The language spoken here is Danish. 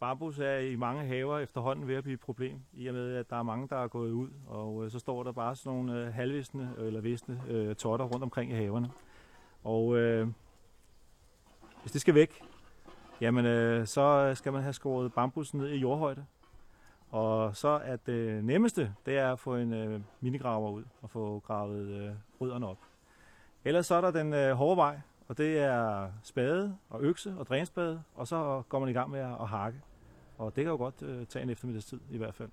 bambus er i mange haver efterhånden ved at blive et problem, i og med, at der er mange, der er gået ud, og øh, så står der bare sådan nogle øh, halvvisne øh, eller visne øh, totter rundt omkring i haverne. Og øh, hvis det skal væk, jamen øh, så skal man have skåret bambus ned i jordhøjde. Og så er det nemmeste, det er at få en øh, minigraver ud og få gravet øh, rødderne op. Ellers så er der den øh, hårde vej, og det er spade og økse og drænspade, og så går man i gang med at, hakke. Og det kan jo godt øh, tage en eftermiddagstid i hvert fald.